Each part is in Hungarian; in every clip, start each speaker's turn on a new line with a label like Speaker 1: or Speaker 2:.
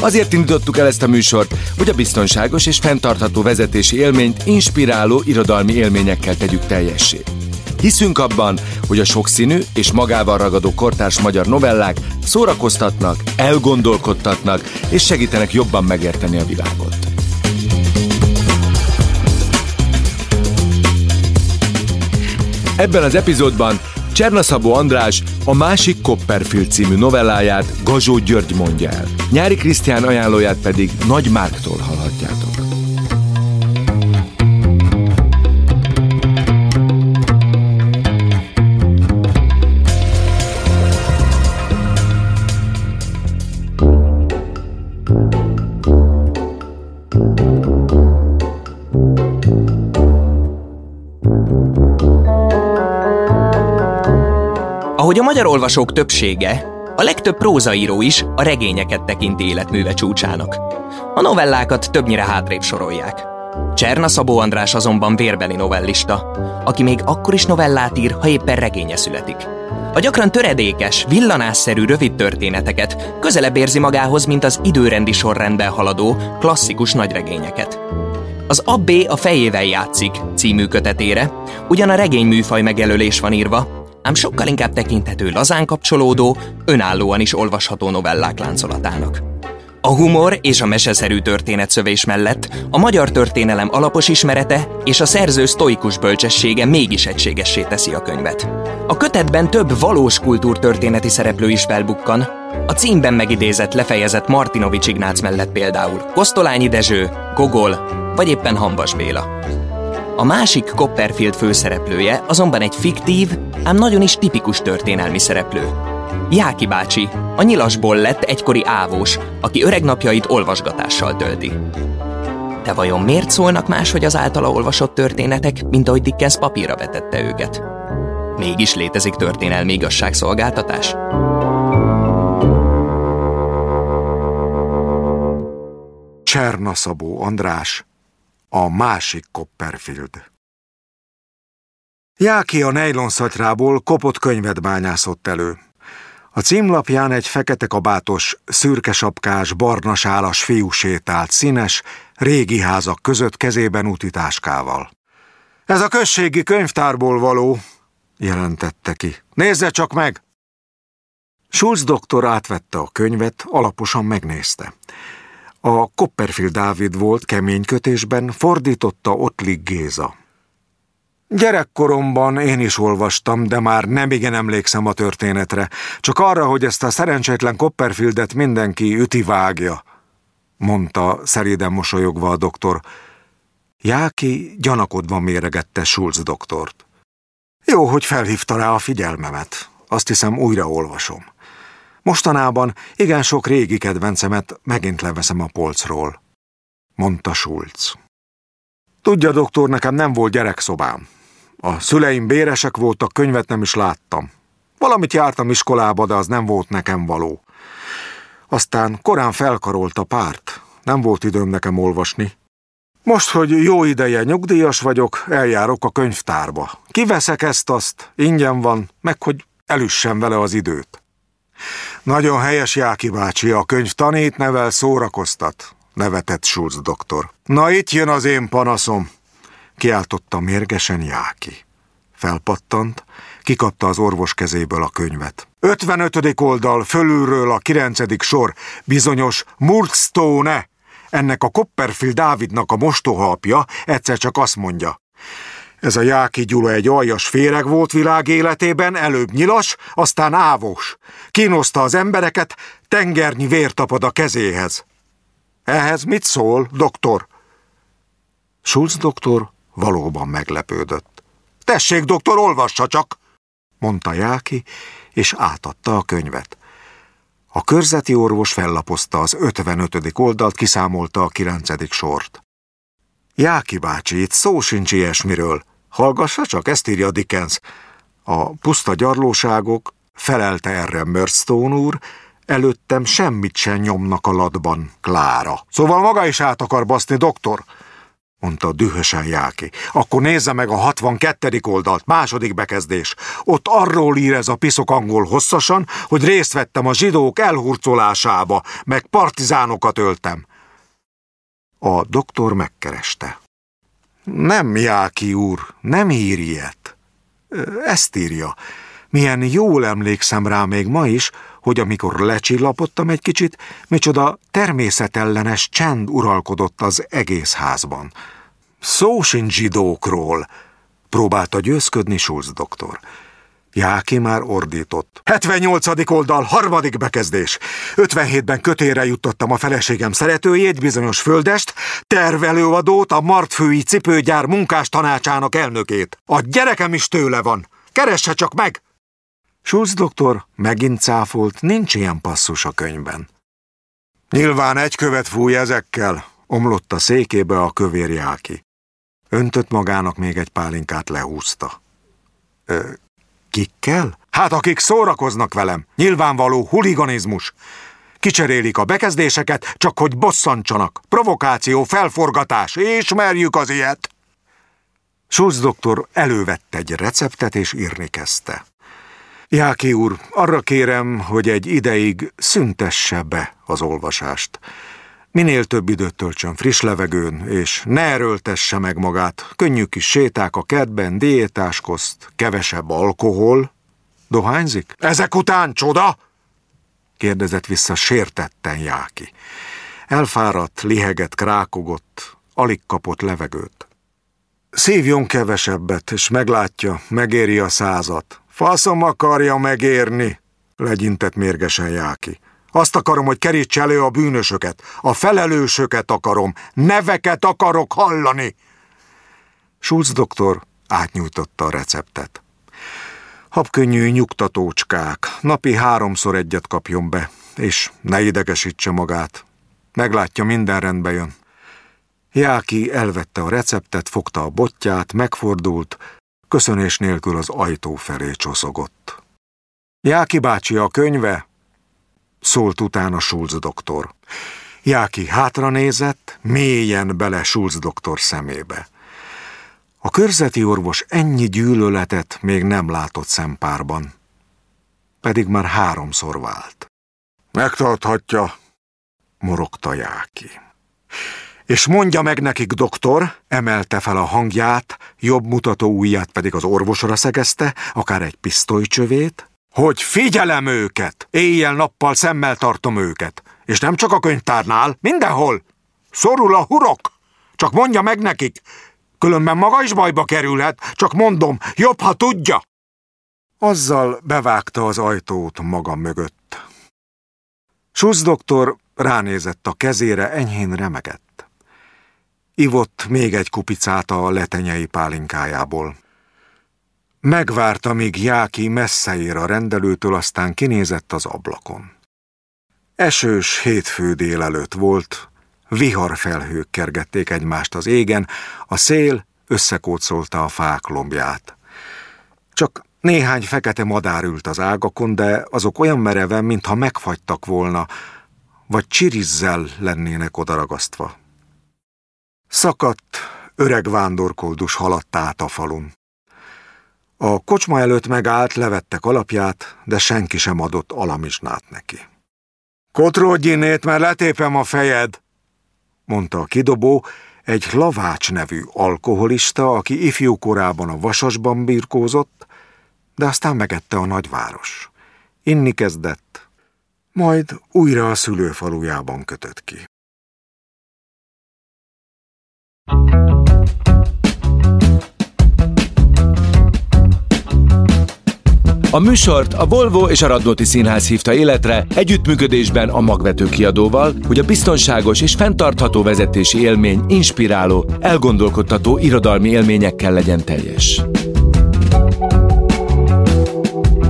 Speaker 1: Azért indítottuk el ezt a műsort, hogy a biztonságos és fenntartható vezetési élményt inspiráló irodalmi élményekkel tegyük teljessé. Hiszünk abban, hogy a sokszínű és magával ragadó kortárs magyar novellák szórakoztatnak, elgondolkodtatnak és segítenek jobban megérteni a világot. Ebben az epizódban Csernaszabó András a másik Copperfield című novelláját Gazsó György mondja el. Nyári Krisztián ajánlóját pedig Nagy Márktól hallhatjátok.
Speaker 2: Ahogy a magyar olvasók többsége, a legtöbb prózaíró is a regényeket tekinti életműve csúcsának. A novellákat többnyire hátrébb sorolják. Cserna Szabó András azonban vérbeli novellista, aki még akkor is novellát ír, ha éppen regénye születik. A gyakran töredékes, villanásszerű rövid történeteket közelebb érzi magához, mint az időrendi sorrendben haladó, klasszikus nagyregényeket. Az Abbé a fejével játszik című kötetére, ugyan a regény műfaj megjelölés van írva, ám sokkal inkább tekinthető lazán kapcsolódó, önállóan is olvasható novellák láncolatának. A humor és a meseszerű történetszövés mellett a magyar történelem alapos ismerete és a szerző sztoikus bölcsessége mégis egységessé teszi a könyvet. A kötetben több valós kultúrtörténeti szereplő is felbukkan, a címben megidézett lefejezett Martinovics Ignác mellett például Kosztolányi Dezső, Gogol vagy éppen Hambas Béla. A másik Copperfield főszereplője azonban egy fiktív, ám nagyon is tipikus történelmi szereplő. Jáki bácsi, a nyilasból lett egykori ávós, aki öreg napjait olvasgatással tölti. De vajon miért szólnak máshogy az általa olvasott történetek, mint ahogy Dickens papírra vetette őket? Mégis létezik történelmi igazságszolgáltatás?
Speaker 3: Csernaszabó András, a másik Copperfield. Jáki a nejlonszatrából kopott könyvet bányászott elő. A címlapján egy fekete kabátos, szürke sapkás, barna sálas fiú sétált színes, régi házak között kezében utitáskával. Ez a községi könyvtárból való, jelentette ki. Nézze csak meg! Schulz doktor átvette a könyvet, alaposan megnézte. A Copperfield Dávid volt kemény kötésben, fordította Ottlik Géza. Gyerekkoromban én is olvastam, de már nem igen emlékszem a történetre, csak arra, hogy ezt a szerencsétlen Copperfieldet mindenki üti vágja, mondta szeréden mosolyogva a doktor. Jáki gyanakodva méregette Schulz doktort. Jó, hogy felhívta rá a figyelmemet. Azt hiszem, újra olvasom. Mostanában igen sok régi kedvencemet megint leveszem a polcról, mondta Schulz. Tudja, doktor, nekem nem volt gyerekszobám. A szüleim béresek voltak, könyvet nem is láttam. Valamit jártam iskolába, de az nem volt nekem való. Aztán korán felkarolt a párt. Nem volt időm nekem olvasni. Most, hogy jó ideje nyugdíjas vagyok, eljárok a könyvtárba. Kiveszek ezt-azt, ingyen van, meg hogy elüssem vele az időt. Nagyon helyes Jáki bácsi, a könyv tanít, nevel, szórakoztat, nevetett Schulz doktor. Na itt jön az én panaszom, kiáltotta mérgesen Jáki. Felpattant, kikapta az orvos kezéből a könyvet. 55. oldal, fölülről a 9. sor, bizonyos Murstone, ennek a Copperfield Dávidnak a mostohalpja egyszer csak azt mondja. Ez a Jáki Gyula egy aljas féreg volt világ életében, előbb nyilas, aztán ávós. Kínoszta az embereket, tengernyi vér tapad a kezéhez. Ehhez mit szól, doktor? Schulz doktor valóban meglepődött. Tessék, doktor, olvassa csak, mondta Jáki, és átadta a könyvet. A körzeti orvos fellapozta az 55. oldalt, kiszámolta a 9. sort. Jáki bácsi, itt szó sincs ilyesmiről. Hallgassa csak, ezt írja Dickens. A puszta gyarlóságok, felelte erre Murdstone úr, előttem semmit sem nyomnak a ladban, Klára. Szóval maga is át akar baszni, doktor? mondta dühösen Jáki. Akkor nézze meg a 62. oldalt, második bekezdés. Ott arról ír ez a piszok angol hosszasan, hogy részt vettem a zsidók elhurcolásába, meg partizánokat öltem. A doktor megkereste. Nem, Jáki úr, nem ír ilyet. Ezt írja. Milyen jól emlékszem rá még ma is, hogy amikor lecsillapodtam egy kicsit, micsoda természetellenes csend uralkodott az egész házban. Szó sincs zsidókról, próbálta győzködni Schulz doktor. Jáki már ordított. 78. oldal, harmadik bekezdés. 57-ben kötére jutottam a feleségem szeretőjét, bizonyos földest, tervelőadót, a martfői cipőgyár munkás tanácsának elnökét. A gyerekem is tőle van. Keresse csak meg! Schulz doktor megint cáfolt, nincs ilyen passzus a könyvben. Nyilván egy követ fúj ezekkel, omlott a székébe a kövér Jáki. Öntött magának még egy pálinkát lehúzta. Ö, kikkel? Hát akik szórakoznak velem. Nyilvánvaló huliganizmus. Kicserélik a bekezdéseket, csak hogy bosszantsanak. Provokáció, felforgatás. Ismerjük az ilyet. Schulz doktor elővette egy receptet és írni kezdte. Jáki úr, arra kérem, hogy egy ideig szüntesse be az olvasást. Minél több időt töltsön friss levegőn, és ne erőltesse meg magát. Könnyű kis séták a kertben, diétáskozt, kevesebb alkohol. Dohányzik? Ezek után csoda? kérdezett vissza sértetten Jáki. Elfáradt, liheget, krákogott, alig kapott levegőt. Szívjon kevesebbet, és meglátja, megéri a százat. Faszom akarja megérni, legyintett mérgesen Jáki. Azt akarom, hogy keríts elő a bűnösöket, a felelősöket akarom, neveket akarok hallani. Schulz doktor átnyújtotta a receptet. Habkönnyű nyugtatócskák, napi háromszor egyet kapjon be, és ne idegesítse magát. Meglátja, minden rendbe jön. Jáki elvette a receptet, fogta a botját, megfordult, köszönés nélkül az ajtó felé csoszogott. Jáki bácsi a könyve, szólt utána Schulz doktor. Jáki hátra nézett, mélyen bele Schulz doktor szemébe. A körzeti orvos ennyi gyűlöletet még nem látott szempárban. Pedig már háromszor vált. Megtarthatja, morogta Jáki. És mondja meg nekik, doktor, emelte fel a hangját, jobb mutató ujját pedig az orvosra szegezte, akár egy pisztolycsövét, hogy figyelem őket, éjjel-nappal szemmel tartom őket, és nem csak a könyvtárnál, mindenhol. Szorul a hurok, csak mondja meg nekik, különben maga is bajba kerülhet, csak mondom, jobb, ha tudja. Azzal bevágta az ajtót maga mögött. Susz doktor ránézett a kezére, enyhén remegett. Ivott még egy kupicát a letenyei pálinkájából. Megvárta, míg Jáki messze ér a rendelőtől, aztán kinézett az ablakon. Esős hétfő délelőtt volt, viharfelhők kergették egymást az égen, a szél összekócolta a fák lombját. Csak néhány fekete madár ült az ágakon, de azok olyan mereven, mintha megfagytak volna, vagy csirizzel lennének odaragasztva. Szakadt, öreg vándorkoldus haladt át a falun. A kocsma előtt megállt, levette kalapját, de senki sem adott alamisnát neki. Kotródjinét, mert letépem a fejed, mondta a kidobó, egy Lavács nevű alkoholista, aki ifjú korában a vasasban birkózott, de aztán megette a nagyváros. Inni kezdett, majd újra a szülőfalujában kötött ki.
Speaker 1: A műsort a Volvo és a Radnóti Színház hívta életre együttműködésben a Magvető kiadóval, hogy a biztonságos és fenntartható vezetési élmény inspiráló, elgondolkodtató irodalmi élményekkel legyen teljes.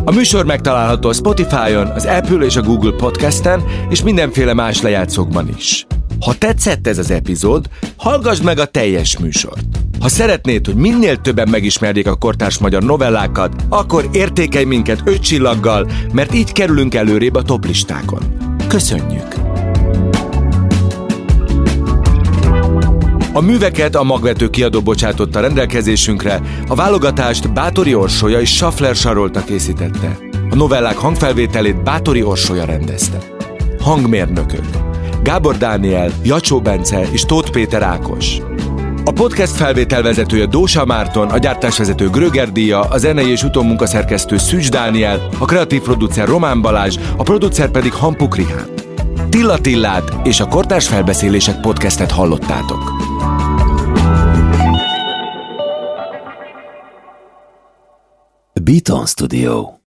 Speaker 1: A műsor megtalálható a Spotify-on, az Apple és a Google Podcasten, és mindenféle más lejátszókban is. Ha tetszett ez az epizód, hallgassd meg a teljes műsort. Ha szeretnéd, hogy minél többen megismerjék a kortárs magyar novellákat, akkor értékelj minket öt csillaggal, mert így kerülünk előrébb a toplistákon. Köszönjük! A műveket a magvető kiadó bocsátotta rendelkezésünkre, a válogatást Bátori Orsolya és Schaffler Sarolta készítette. A novellák hangfelvételét Bátori Orsolya rendezte. Hangmérnökök Gábor Dániel, Jacsó Bence és Tóth Péter Ákos. A podcast felvételvezetője Dósa Márton, a gyártásvezető Gröger Díja, a zenei és utómunkaszerkesztő Szűcs Dániel, a kreatív producer Román Balázs, a producer pedig Hampuk Rihán. Tilla Tillát és a Kortárs Felbeszélések podcastet hallottátok.
Speaker 4: Beaton Studio